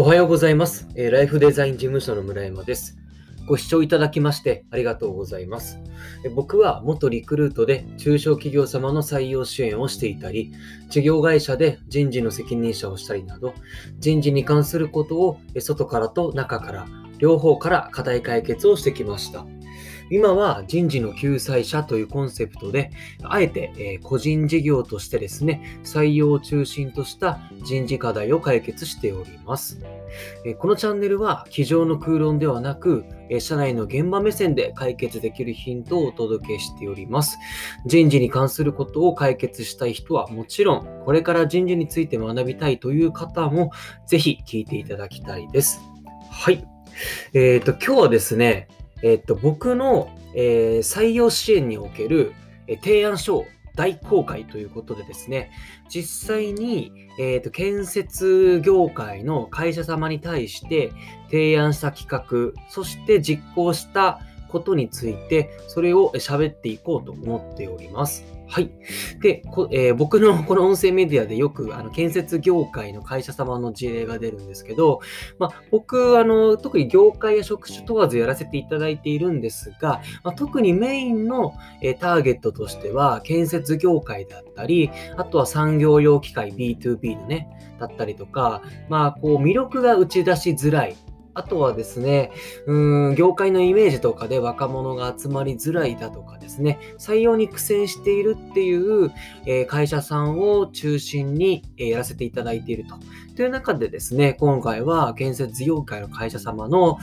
おはようございます。ライフデザイン事務所の村山です。ご視聴いただきましてありがとうございます。僕は元リクルートで中小企業様の採用支援をしていたり、事業会社で人事の責任者をしたりなど、人事に関することを外からと中から、両方から課題解決をしてきました。今は人事の救済者というコンセプトで、あえて、えー個人事業としてですね、採用を中心とした人事課題を解決しております。えーこのチャンネルは、机上の空論ではなく、えー社内の現場目線で解決できるヒントをお届けしております。人事に関することを解決したい人はもちろん、これから人事について学びたいという方も、ぜひ聞いていただきたいです。はい。えっ、と、今日はですね、えっ、と、僕の、えー採用支援における、えー提案書を大公開ということでですね、実際に、えーと建設業界の会社様に対して提案した企画、そして実行したことについて、それを喋っていこうと思っております。はい。で、えー僕の この音声メディアでよくあの建設業界の会社様の事例が出るんですけど、まあ、僕あの、特に業界や職種問わずやらせていただいているんですが、まあ、特にメインの、えーターゲットとしては、建設業界だったり、あとは産業用機械 B2B のね、だったりとか、まあ、こう、魅力が打ち出しづらい。あとはですね、うん、業界のイメージとかで若者が集まりづらいだとかですね、採用に苦戦しているっていう、え会社さんを中心に、えやらせていただいていると。という中でですね、今回は建設業界の会社様の、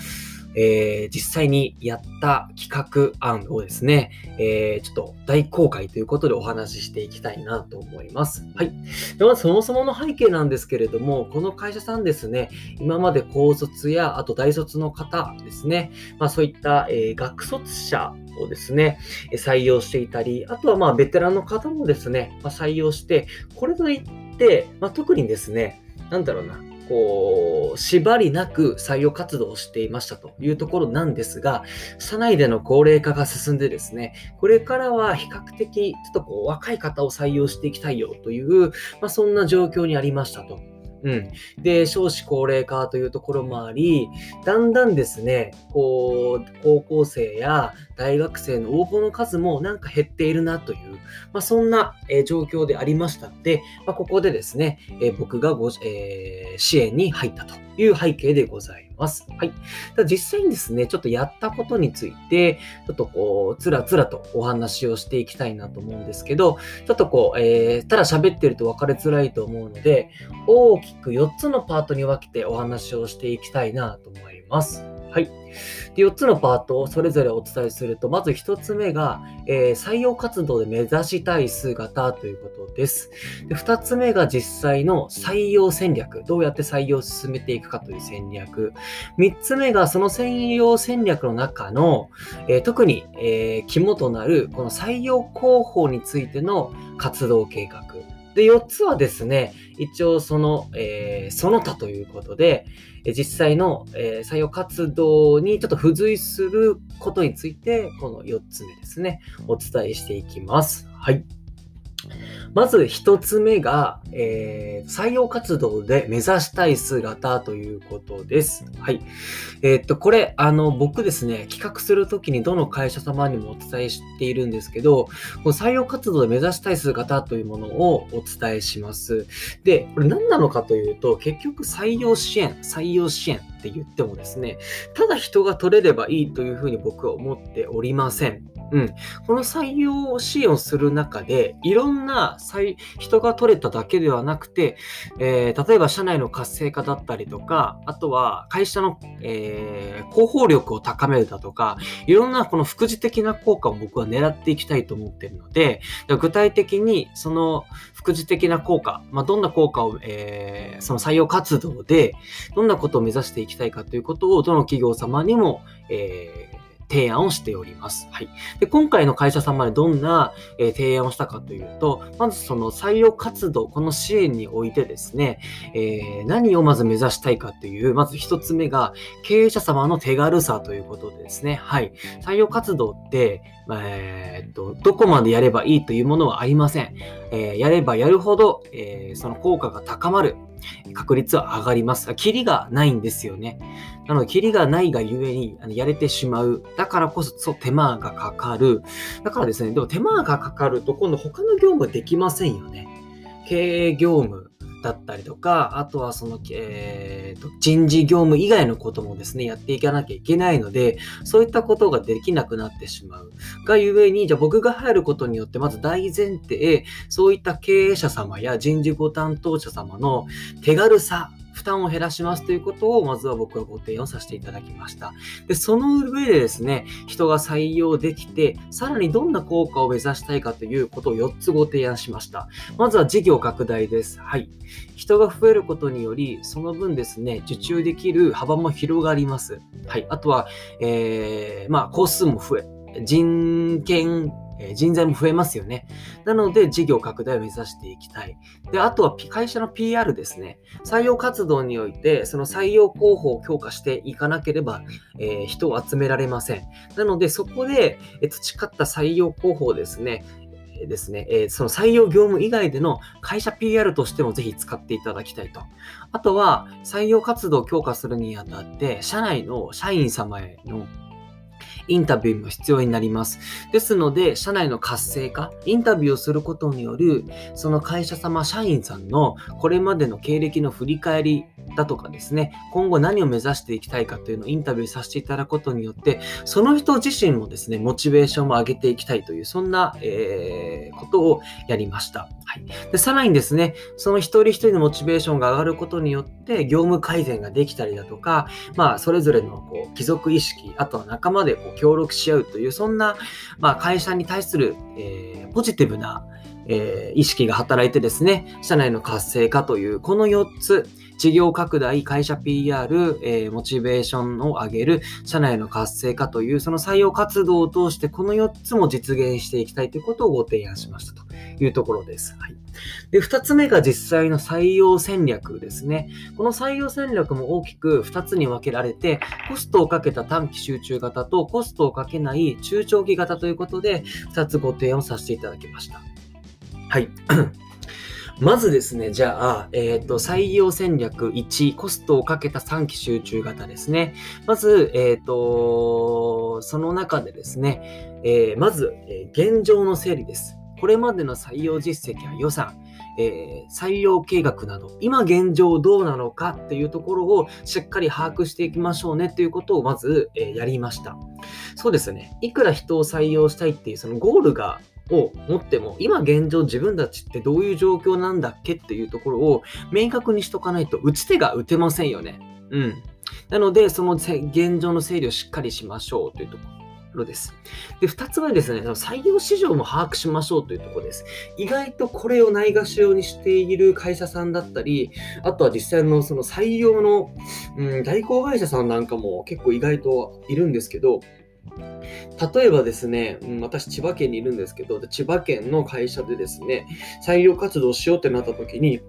えー実際にやった企画案をですね、えーちょっと大公開ということでお話ししていきたいなと思います。はい。でまずそもそもの背景なんですけれども、この会社さんですね、今まで高卒や、あと大卒の方ですね、まあそういった、えー学卒者をですね、採用していたり、あとはまあベテランの方もですね、まあ、採用して、これといって、まあ、特にですね、なんだろうな、こう、縛りなく採用活動をしていましたというところなんですが、社内での高齢化が進んでですね、これからは比較的、ちょっとこう、若い方を採用していきたいよという、まあ、そんな状況にありましたと。うん。で、少子高齢化というところもあり、だんだんですね、こう、高校生や大学生の応募の数もなんか減っているなという、まあ、そんな、えー状況でありましたので、まあ、ここでですね、えー僕がご、えー支援に入ったという背景でございます。はい。ただ実際にですね、ちょっとやったことについて、ちょっとこう、つらつらとお話をしていきたいなと思うんですけど、ちょっとこう、えーただ喋ってると分かりづらいと思うので、大きく4つのパートに分けてお話をしていきたいなと思います。はい。で4つのパートをそれぞれお伝えすると、まず1つ目が、えー採用活動で目指したい姿ということです。で2つ目が実際の採用戦略。どうやって採用を進めていくかという戦略。3つ目がその採用戦略の中の、えー特に、えー肝となるこの採用広報についての活動計画。で、4つはですね、一応その、えーその他ということで、実際の、え採用活動にちょっと付随することについて、この4つ目ですね、お伝えしていきます。はい。まず1つ目が、えー採用活動で目指したい姿ということです。はい。えーっと、これ、あの、僕ですね、企画するときにどの会社様にもお伝えしているんですけど、この採用活動で目指したい姿というものをお伝えします。で、これ何なのかというと、結局採用支援、採用支援って言ってもですね、ただ人が取れればいいというふうに僕は思っておりません。うん。この採用支援をする中で、いろんな人が取れただけではなくて、えー例えば社内の活性化だったりとか、あとは会社の、えー広報力を高めるだとか、いろんなこの副次的な効果を僕は狙っていきたいと思っているので、具体的にその副次的な効果、まあ、どんな効果を、えーその採用活動で、どんなことを目指していきたいかということを、どの企業様にも、えー提案をしております。はい。で、今回の会社様でどんな、えー提案をしたかというと、まずその採用活動、この支援においてですね、えー何をまず目指したいかという、まず一つ目が、経営者様の手軽さということでですね、はい。採用活動って、えーっと、どこまでやればいいというものはありません。えーやればやるほど、えーその効果が高まる確率は上がります。キリがないんですよね。なので、キリがないがゆえにあのやれてしまう。だからこそそう手間がかかる。だからですね、でも手間がかかると今度他の業務できませんよね。経営業務だったりとか、あとはその、えーと、人事業務以外のこともですね、やっていかなきゃいけないので、そういったことができなくなってしまう。がゆえに、じゃあ僕が入ることによって、まず大前提、そういった経営者様や人事ご担当者様の手軽さ、負担を減らしますということを、まずは僕はご提案させていただきました。で、その上でですね、人が採用できて、さらにどんな効果を目指したいかということを4つご提案しました。まずは事業拡大です。はい。人が増えることにより、その分ですね、受注できる幅も広がります。はい。あとは、えー、まあ、工数も増え、人権え人材も増えますよね。なので、事業拡大を目指していきたい。で、あとは会社の PR ですね。採用活動において、その採用広報を強化していかなければ、えー、人を集められません。なので、そこで、え培った採用広報ですね、ですね、えー、その採用業務以外での会社 PR としてもぜひ使っていただきたいと。あとは、採用活動を強化するにあたって、社内の社員様へのインタビューも必要になります。ですので、社内の活性化、インタビューをすることによる、その会社様、社員さんのこれまでの経歴の振り返りだとかですね、今後何を目指していきたいかというのをインタビューさせていただくことによって、その人自身もですね、モチベーションも上げていきたいという、そんな、えー、ことをやりました。はい。で、さらにですね、その一人一人のモチベーションが上がることによって、業務改善ができたりだとか、まあ、それぞれのこう貴族意識、あとは仲間でこう協力し合うという、そんな、まあ、会社に対する、えー、ポジティブな、えー、意識が働いてですね、社内の活性化という、この4つ、事業拡大、会社 PR、えー、モチベーションを上げる、社内の活性化という、その採用活動を通して、この4つも実現していきたいということをご提案しましたというところです。はい。で、2つ目が実際の採用戦略ですね。この採用戦略も大きく2つに分けられて、コストをかけた短期集中型とコストをかけない中長期型ということで、2つご提案をさせていただきました。はい。まずですね、じゃあ、えっ、ー、と、採用戦略1、コストをかけた3期集中型ですね。まず、えっ、ー、と、その中でですね、えー、まず、え現状の整理です。これまでの採用実績や予算、えー、採用計画など、今現状どうなのかっていうところをしっかり把握していきましょうねっていうことをまず、えー、やりました。そうですね。いくら人を採用したいっていうそのゴールがを持っても、今現状自分たちってどういう状況なんだっけっていうところを明確にしとかないと打ち手が打てませんよね。うん。なので、その現状の整理をしっかりしましょうというところです。で、二つ目ですね、採用市場も把握しましょうというところです。意外とこれをないがしろにしている会社さんだったり、あとは実際のその採用の、うん、代行会社さんなんかも結構意外といるんですけど、例えばですね、私千葉県にいるんですけど、千葉県の会社でですね、採用活動しようってなった時に、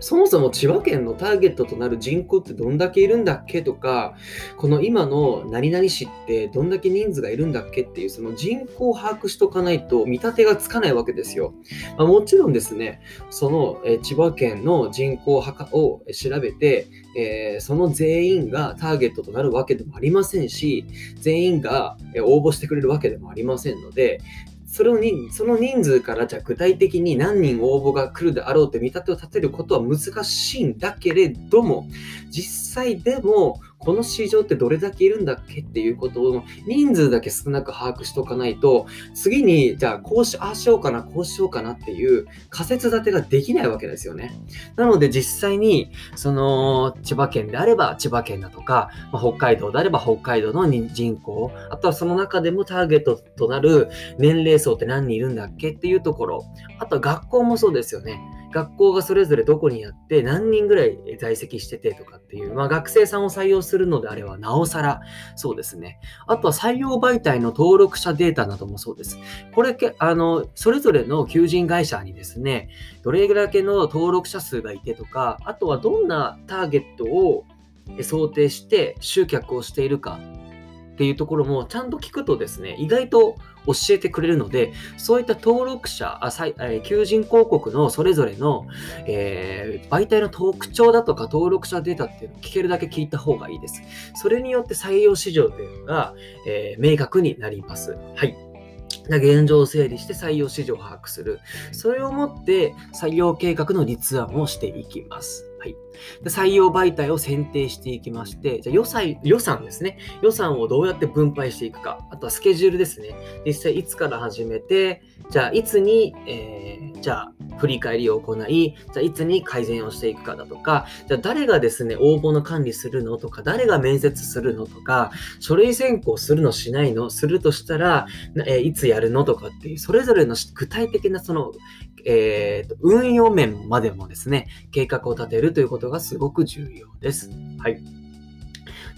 そもそも千葉県のターゲットとなる人口ってどんだけいるんだっけとか、この今の何々市ってどんだけ人数がいるんだっけっていうその人口を把握しとかないと見立てがつかないわけですよ。まあ、もちろんですね、その、え千葉県の人口を調べて、えー、その全員がターゲットとなるわけでもありませんし、全員が応募してくれるわけでもありませんので、それをに、その人数からじゃ具体的に何人応募が来るであろうって見立てを立てることは難しいんだけれども、実際でもこの市場ってどれだけいるんだっけっていうことを人数だけ少なく把握しておかないと、次に、じゃあこうし、ああしようかな、こうしようかなっていう仮説立てができないわけですよね。なので実際に、その、千葉県であれば千葉県だとか、まあ、北海道であれば北海道の人口、あとはその中でもターゲットとなる年齢層って何人いるんだっけっていうところ、あとは学校もそうですよね。学校がそれぞれどこにあって何人ぐらい在籍しててとかっていう、まあ、学生さんを採用するのであればなおさらそうですね。あとは採用媒体の登録者データなどもそうです。これ、あの、それぞれの求人会社にですね、どれぐらいの登録者数がいてとか、あとはどんなターゲットを想定して集客をしているかっていうところもちゃんと聞くとですね、意外と教えてくれるので、そういった登録者、あえ求人広告のそれぞれの、えー、媒体の特徴だとか登録者データっていうのを聞けるだけ聞いた方がいいです。それによって採用市場というのが、えー、明確になります。はい。現状を整理して採用市場を把握する。それをもって採用計画の立案をしていきます。はい、で採用媒体を選定していきまして、じゃ予算予算ですね。予算をどうやって分配していくか。あとはスケジュールですね。実際いつから始めて、じゃあいつに、えー、じゃあ振り返りを行い、じゃあいつに改善をしていくかだとか、じゃあ誰がですね、応募の管理するのとか、誰が面接するのとか、書類選考するのしないの？するとしたら、えー、いつやるのとかっていう、それぞれの具体的なそのえーと、運用面までもですね、計画を立てるということがすごく重要です。はい。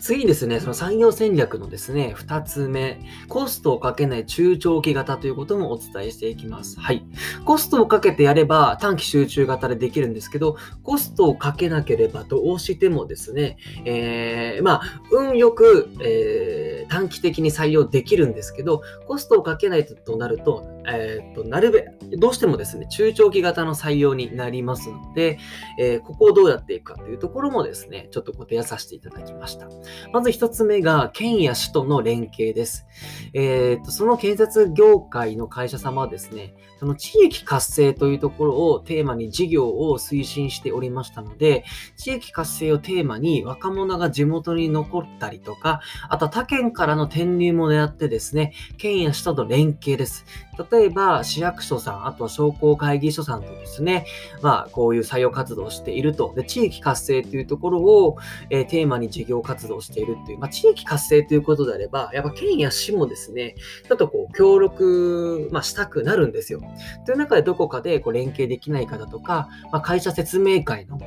次にですね、その産業戦略のですね、二つ目、コストをかけない中長期型ということもお伝えしていきます。はい。コストをかけてやれば短期集中型でできるんですけど、コストをかけなければどうしてもですね、えー、まあ、運よく、えー、短期的に採用できるんですけど、コストをかけないとなると、えー、っと、なるべく、どうしてもですね、中長期型の採用になりますので、えー、ここをどうやっていくかというところもですね、ちょっとご提案させていただきました。まず一つ目が、県や市との連携です。えー、っと、その建設業界の会社様はですね、その地域活性というところをテーマに事業を推進しておりましたので、地域活性をテーマに若者が地元に残ったりとか、あと他県からの転入も狙ってですね、県や市との連携です。例えば、市役所さん、あとは商工会議所さんとですね、まあ、こういう採用活動をしていると。で、地域活性というところを、えー、テーマに事業活動をしているっていう、まあ、地域活性ということであれば、やっぱ県や市もですね、ちょっとこう、協力、まあ、したくなるんですよ。という中でどこかでこう連携できないかだとか、まあ、会社説明会の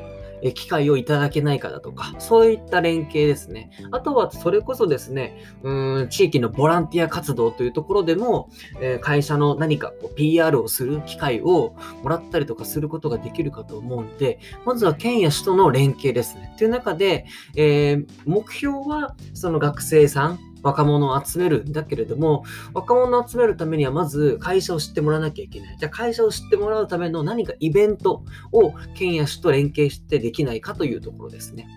機会をいただけないかだとか、そういった連携ですね。あとは、それこそですね、うん地域のボランティア活動というところでも、えー、会社の何かこう PR をする機会をもらったりとかすることができるかと思うので、まずは県や市との連携ですね。という中で、えー、目標は、その学生さん、若者を集めるんだけれども、若者を集めるためにはまず会社を知ってもらわなきゃいけない。じゃあ会社を知ってもらうための何かイベントを県や市と連携してできないかというところですね。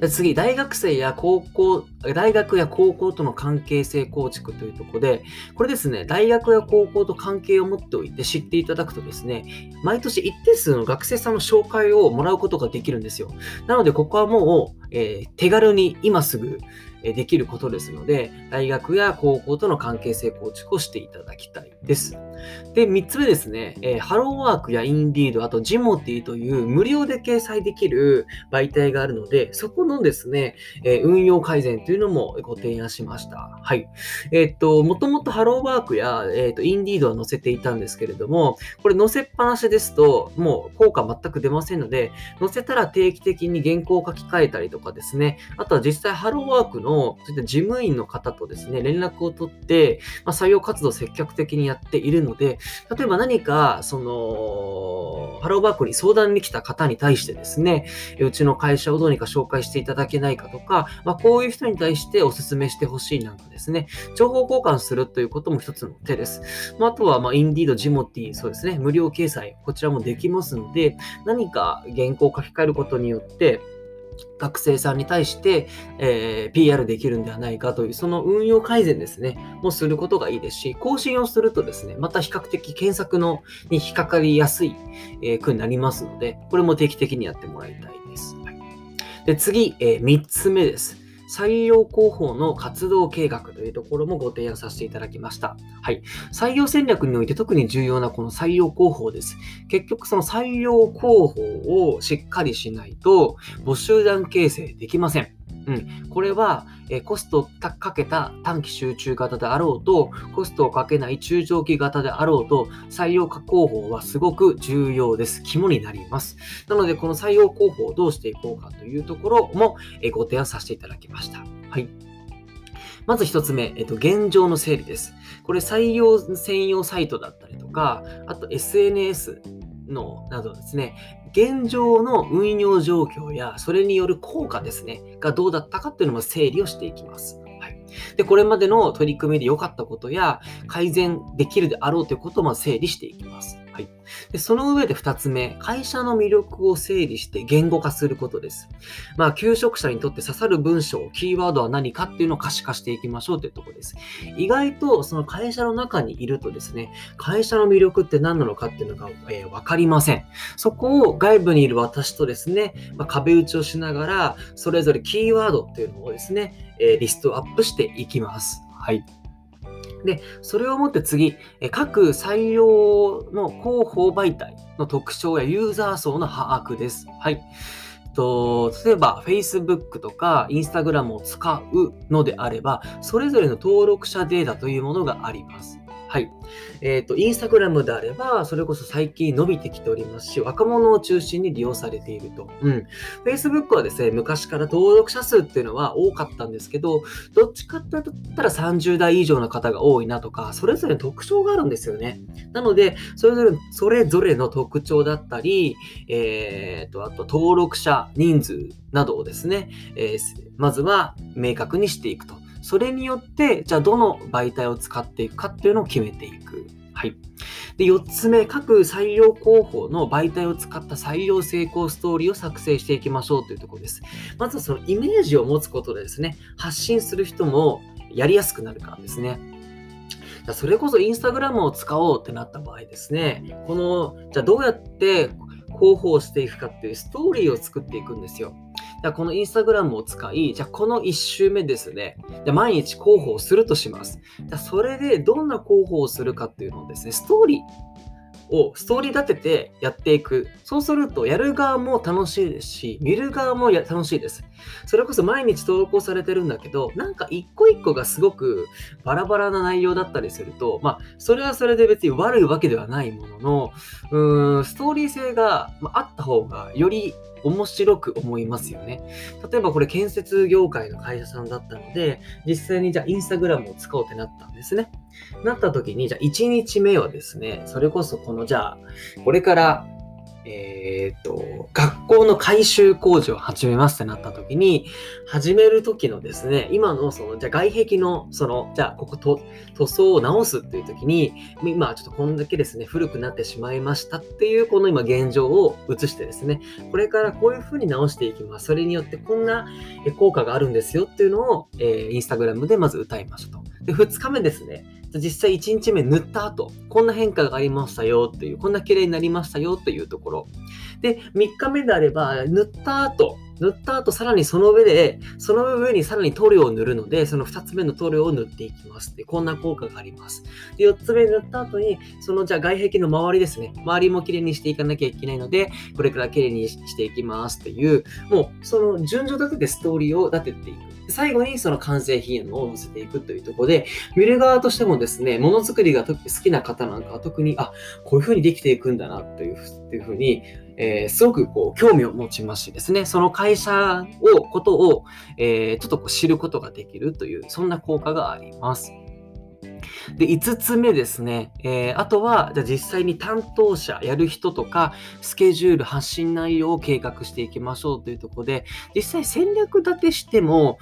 で次、大学生や高校、大学や高校との関係性構築というところで、これですね、大学や高校と関係を持っておいて知っていただくとですね、毎年一定数の学生さんの紹介をもらうことができるんですよ。なので、ここはもう、えー、手軽に今すぐ、できることですので、大学や高校との関係性構築をしていただきたいです。で、3つ目ですね、えー、ハローワークやインディード、あとジモティという無料で掲載できる媒体があるので、そこのですね、えー、運用改善というのもご提案しました。はい。えー、っと、もともとハローワークや、えー、っとインディードは載せていたんですけれども、これ載せっぱなしですと、もう効果全く出ませんので、載せたら定期的に原稿を書き換えたりとかですね、あとは実際ハローワークのそういった事務員の方とですね、連絡を取って、まあ、採用活動を積極的にやっているので、例えば何か、その、ハローバークに相談に来た方に対してですね、うちの会社をどうにか紹介していただけないかとか、まあ、こういう人に対してお勧めしてほしいなんかですね、情報交換するということも一つの手です。まあ、あとは、まあ、インディード、ジモティ、そうですね、無料掲載、こちらもできますので、何か原稿を書き換えることによって、学生さんに対して、えー、PR できるんではないかという、その運用改善ですね、もすることがいいですし、更新をするとですね、また比較的検索のに引っかかりやすい、えー、句になりますので、これも定期的にやってもらいたいです。はい、で次、えー、3つ目です。採用広報の活動計画というところもご提案させていただきました。はい。採用戦略において特に重要なこの採用広報です。結局その採用広報をしっかりしないと募集団形成できません。うん、これは、えコストをかけた短期集中型であろうと、コストをかけない中長期型であろうと、採用化広報はすごく重要です。肝になります。なので、この採用広報をどうしていこうかというところも、えご提案させていただきました。はい。まず一つ目、えっと、現状の整理です。これ採用専用サイトだったりとか、あと SNS のなどですね、現状の運用状況やそれによる効果ですね、がどうだったかっていうのも整理をしていきます。はいで、これまでの取り組みで良かったことや改善できるであろうということも整理していきます。はい。で、その上で2つ目、会社の魅力を整理して言語化することです。まあ、求職者にとって刺さる文章、キーワードは何かっていうのを可視化していきましょうというところです。意外と、その会社の中にいるとですね、会社の魅力って何なのかっていうのが、えー、わかりません。そこを外部にいる私とですね、まあ、壁打ちをしながら、それぞれキーワードっていうのをですね、えー、リストアップしていきます。はい。で、それをもって次、各採用の広報媒体の特徴やユーザー層の把握です。はい。と例えば Facebook とか Instagram を使うのであれば、それぞれの登録者データというものがあります。はい。えっ、ー、と、インスタグラムであれば、それこそ最近伸びてきておりますし、若者を中心に利用されていると。うん。Facebook はですね、昔から登録者数っていうのは多かったんですけど、どっちかって言ったら30代以上の方が多いなとか、それぞれ特徴があるんですよね。なので、それぞれ、それぞれの特徴だったり、えっ、ー、と、あと登録者人数などをですね、えー、まずは明確にしていくと。それによって、じゃあどの媒体を使っていくかっていうのを決めていく。はい。で、4つ目、各採用広報の媒体を使った採用成功ストーリーを作成していきましょうというところです。まずはそのイメージを持つことでですね、発信する人もやりやすくなるからですね。それこそインスタグラムを使おうってなった場合ですね、この、じゃあどうやって広報していくかっていうストーリーを作っていくんですよ。このインスタグラムを使い、じゃあこの1周目ですね、じゃ毎日広報するとします。じゃそれでどんな広報をするかっていうのをですね、ストーリー、をストーリー立ててやっていく。そうすると、やる側も楽しいですし、見る側も楽しいです。それこそ毎日投稿されてるんだけど、なんか一個一個がすごくバラバラな内容だったりすると、まあ、それはそれで別に悪いわけではないものの、うーん、ストーリー性があった方がより面白く思いますよね。例えばこれ建設業界の会社さんだったので、実際にじゃあインスタグラムを使おうってなったんですね。なった時に、じゃあ1日目はですね、それこそこのじゃあ、これからえっ、と、学校の改修工事を始めますってなった時に、始める時のですね、今のその、じゃ外壁の、その、じゃあここと塗装を直すっていう時に、今ちょっとこんだけですね、古くなってしまいましたっていう、この今現状を映してですね、これからこういう風に直していきます。それによってこんな効果があるんですよっていうのを、えー、インスタグラムでまず歌いましたと。で、2日目ですね、実際1日目塗った後、こんな変化がありましたよっていう、こんな綺麗になりましたよっていうところ。で、3日目であれば、塗った後、塗った後、さらにその上で、その上にさらに塗料を塗るので、その2つ目の塗料を塗っていきますで、こんな効果があります。で、4つ目塗った後に、そのじゃあ外壁の周りですね。周りも綺麗にしていかなきゃいけないので、これから綺麗にしていきますっていう、もうその順序立ててストーリーを立てていく。最後にその完成品を載せていくというところで、見る側としてもですね、ものづくりが好きな方なんかは特に、あ、こういう風にできていくんだなというっていう風に、えー、すごくこう興味を持ちますしですね、その会社を、ことを、えー、ちょっとこう知ることができるという、そんな効果があります。で、5つ目ですね。えー、あとは、じゃあ実際に担当者、やる人とか、スケジュール、発信内容を計画していきましょうというところで、実際戦略立てしても、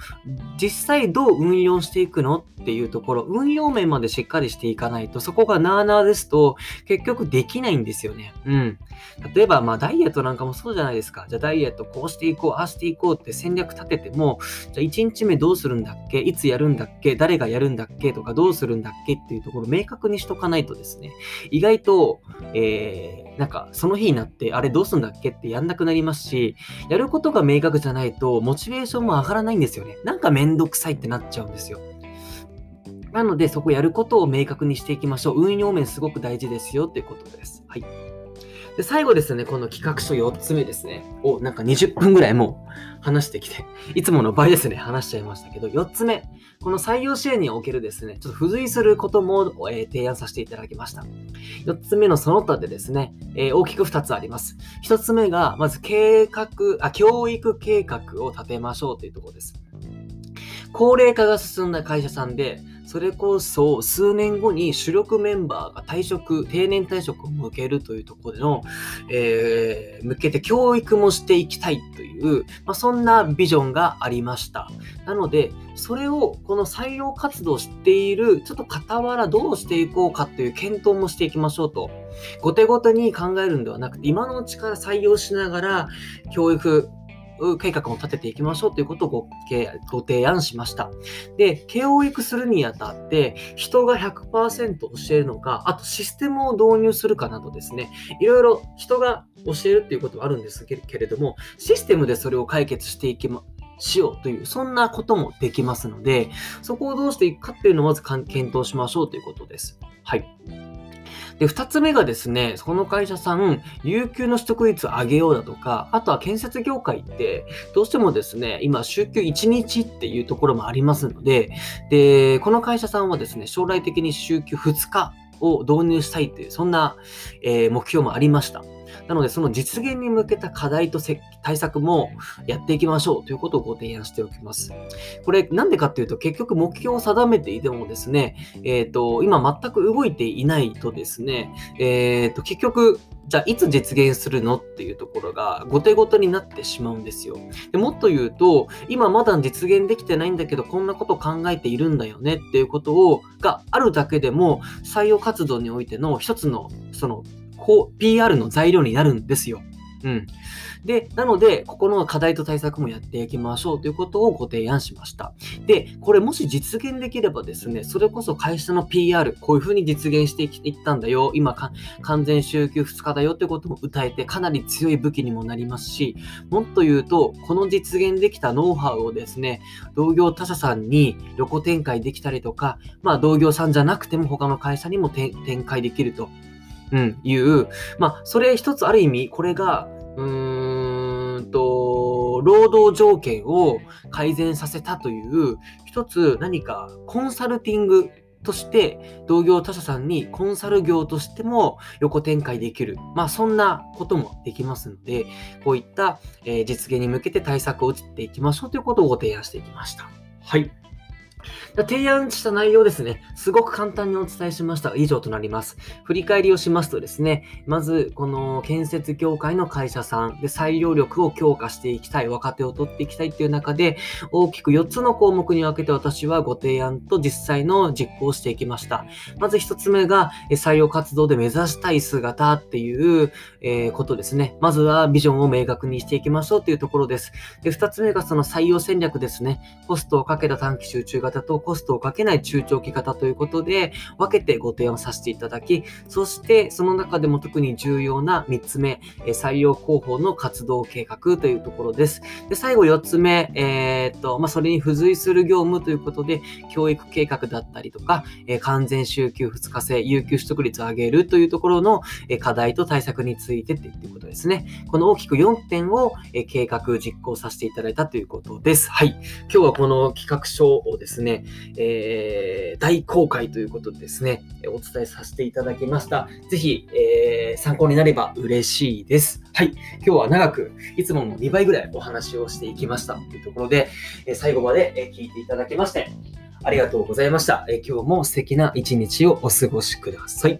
実際どう運用していくのっていうところ、運用面までしっかりしていかないと、そこがなーなーですと、結局できないんですよね。うん。例えば、まあ、ダイエットなんかもそうじゃないですか。じゃあ、ダイエットこうしていこう、ああしていこうって戦略立てても、じゃあ、1日目どうするんだっけ？いつやるんだっけ？誰がやるんだっけ？とか、どうするんだっけっていうところを明確にしとかないとですね、意外と、えー、なんかその日になって、あれどうすんだっけ？ってやんなくなりますし、やることが明確じゃないと、モチベーションも上がらないんですよね。なんかめんどくさいってなっちゃうんですよ。なので、そこやることを明確にしていきましょう。運用面すごく大事ですよっていうことです。はい。で、最後ですね、この企画書4つ目ですね。を、なんか20分ぐらいもう話してきて、いつもの倍ですね、話しちゃいましたけど、4つ目。この採用支援におけるですね、ちょっと付随することも、えー、提案させていただきました。4つ目のその他でですね、えー、大きく2つあります。1つ目が、まず計画、あ、教育計画を立てましょうというところです。高齢化が進んだ会社さんで、それこそ数年後に主力メンバーが退職、定年退職を向けるというところでの、えー、向けて教育もしていきたいという、まあ、そんなビジョンがありました。なので、それをこの採用活動している、ちょっと傍らどうしていこうかという検討もしていきましょうと。後手後手に考えるんではなくて、今のうちから採用しながら教育、計画を立てていきましょうということをごご提案しました。で、教育するにあたって、人が100%教えるのか、あとシステムを導入するかなどですね、いろいろ人が教えるっていうことはあるんですけれども、システムでそれを解決していきま、しようという、そんなこともできますので、そこをどうしていくかっていうのをまず検討しましょうということです。はい。で、二つ目がですね、その会社さん、有給の取得率を上げようだとか、あとは建設業界って、どうしてもですね、今、週休1日っていうところもありますので、で、この会社さんはですね、将来的に週休2日を導入したいっていう、そんな、えー、目標もありました。なので、その実現に向けた課題と対策もやっていきましょうということをご提案しておきます。これ、なんでかっていうと、結局目標を定めていてもですね、えっ、ー、と、今全く動いていないとですね、えっ、ー、と、結局、じゃあいつ実現するのっていうところが後手後手になってしまうんですよで。もっと言うと、今まだ実現できてないんだけど、こんなこと考えているんだよねっていうことを、があるだけでも、採用活動においての一つの、その、PR の材料になるんですよ。うん。で、なので、ここの課題と対策もやっていきましょうということをご提案しました。で、これもし実現できればですね、それこそ会社の PR、こういうふうに実現していったんだよ、今完全週休2日だよってことも歌えて、かなり強い武器にもなりますし、もっと言うと、この実現できたノウハウをですね、同業他社さんに横展開できたりとか、まあ同業さんじゃなくても他の会社にも展開できると。うん、いう、まあ、それ一つある意味、これが、うーんと、労働条件を改善させたという、一つ何かコンサルティングとして同業他社さんにコンサル業としても横展開できる。まあそんなこともできますので、こういった、え、実現に向けて対策を打っていきましょうということをご提案していきました。はい。提案した内容ですね、すごく簡単にお伝えしました以上となります。振り返りをしますとですね、まず、この建設協会の会社さんで採用力を強化していきたい、若手を取っていきたいっていう中で、大きく4つの項目に分けて私はご提案と実際の実行をしていきました。まず1つ目が、採用活動で目指したい姿っていう、え、ことですね。まずはビジョンを明確にしていきましょうというところです。で、2つ目がその採用戦略ですね。コストをかけた短期集中型とコストをかけない中長期型ということで、分けてご提案させていただき、そしてその中でも特に重要な3つ目、採用広報の活動計画というところです。で最後4つ目、えー、っと、まあ、それに付随する業務ということで、教育計画だったりとか、え完全週休2日制、有給取得率を上げるというところの、え課題と対策についてっていうことですね。この大きく4点を、え計画実行させていただいたということです。はい。今日はこの企画書をですねね、えー、大公開ということでですね、お伝えさせていただきました。ぜひ、えー、参考になれば嬉しいです。はい。今日は長く、いつもの2倍ぐらいお話をしていきましたというところで、え最後まで聞いていただきまして、ありがとうございました。え今日も素敵な一日をお過ごしください。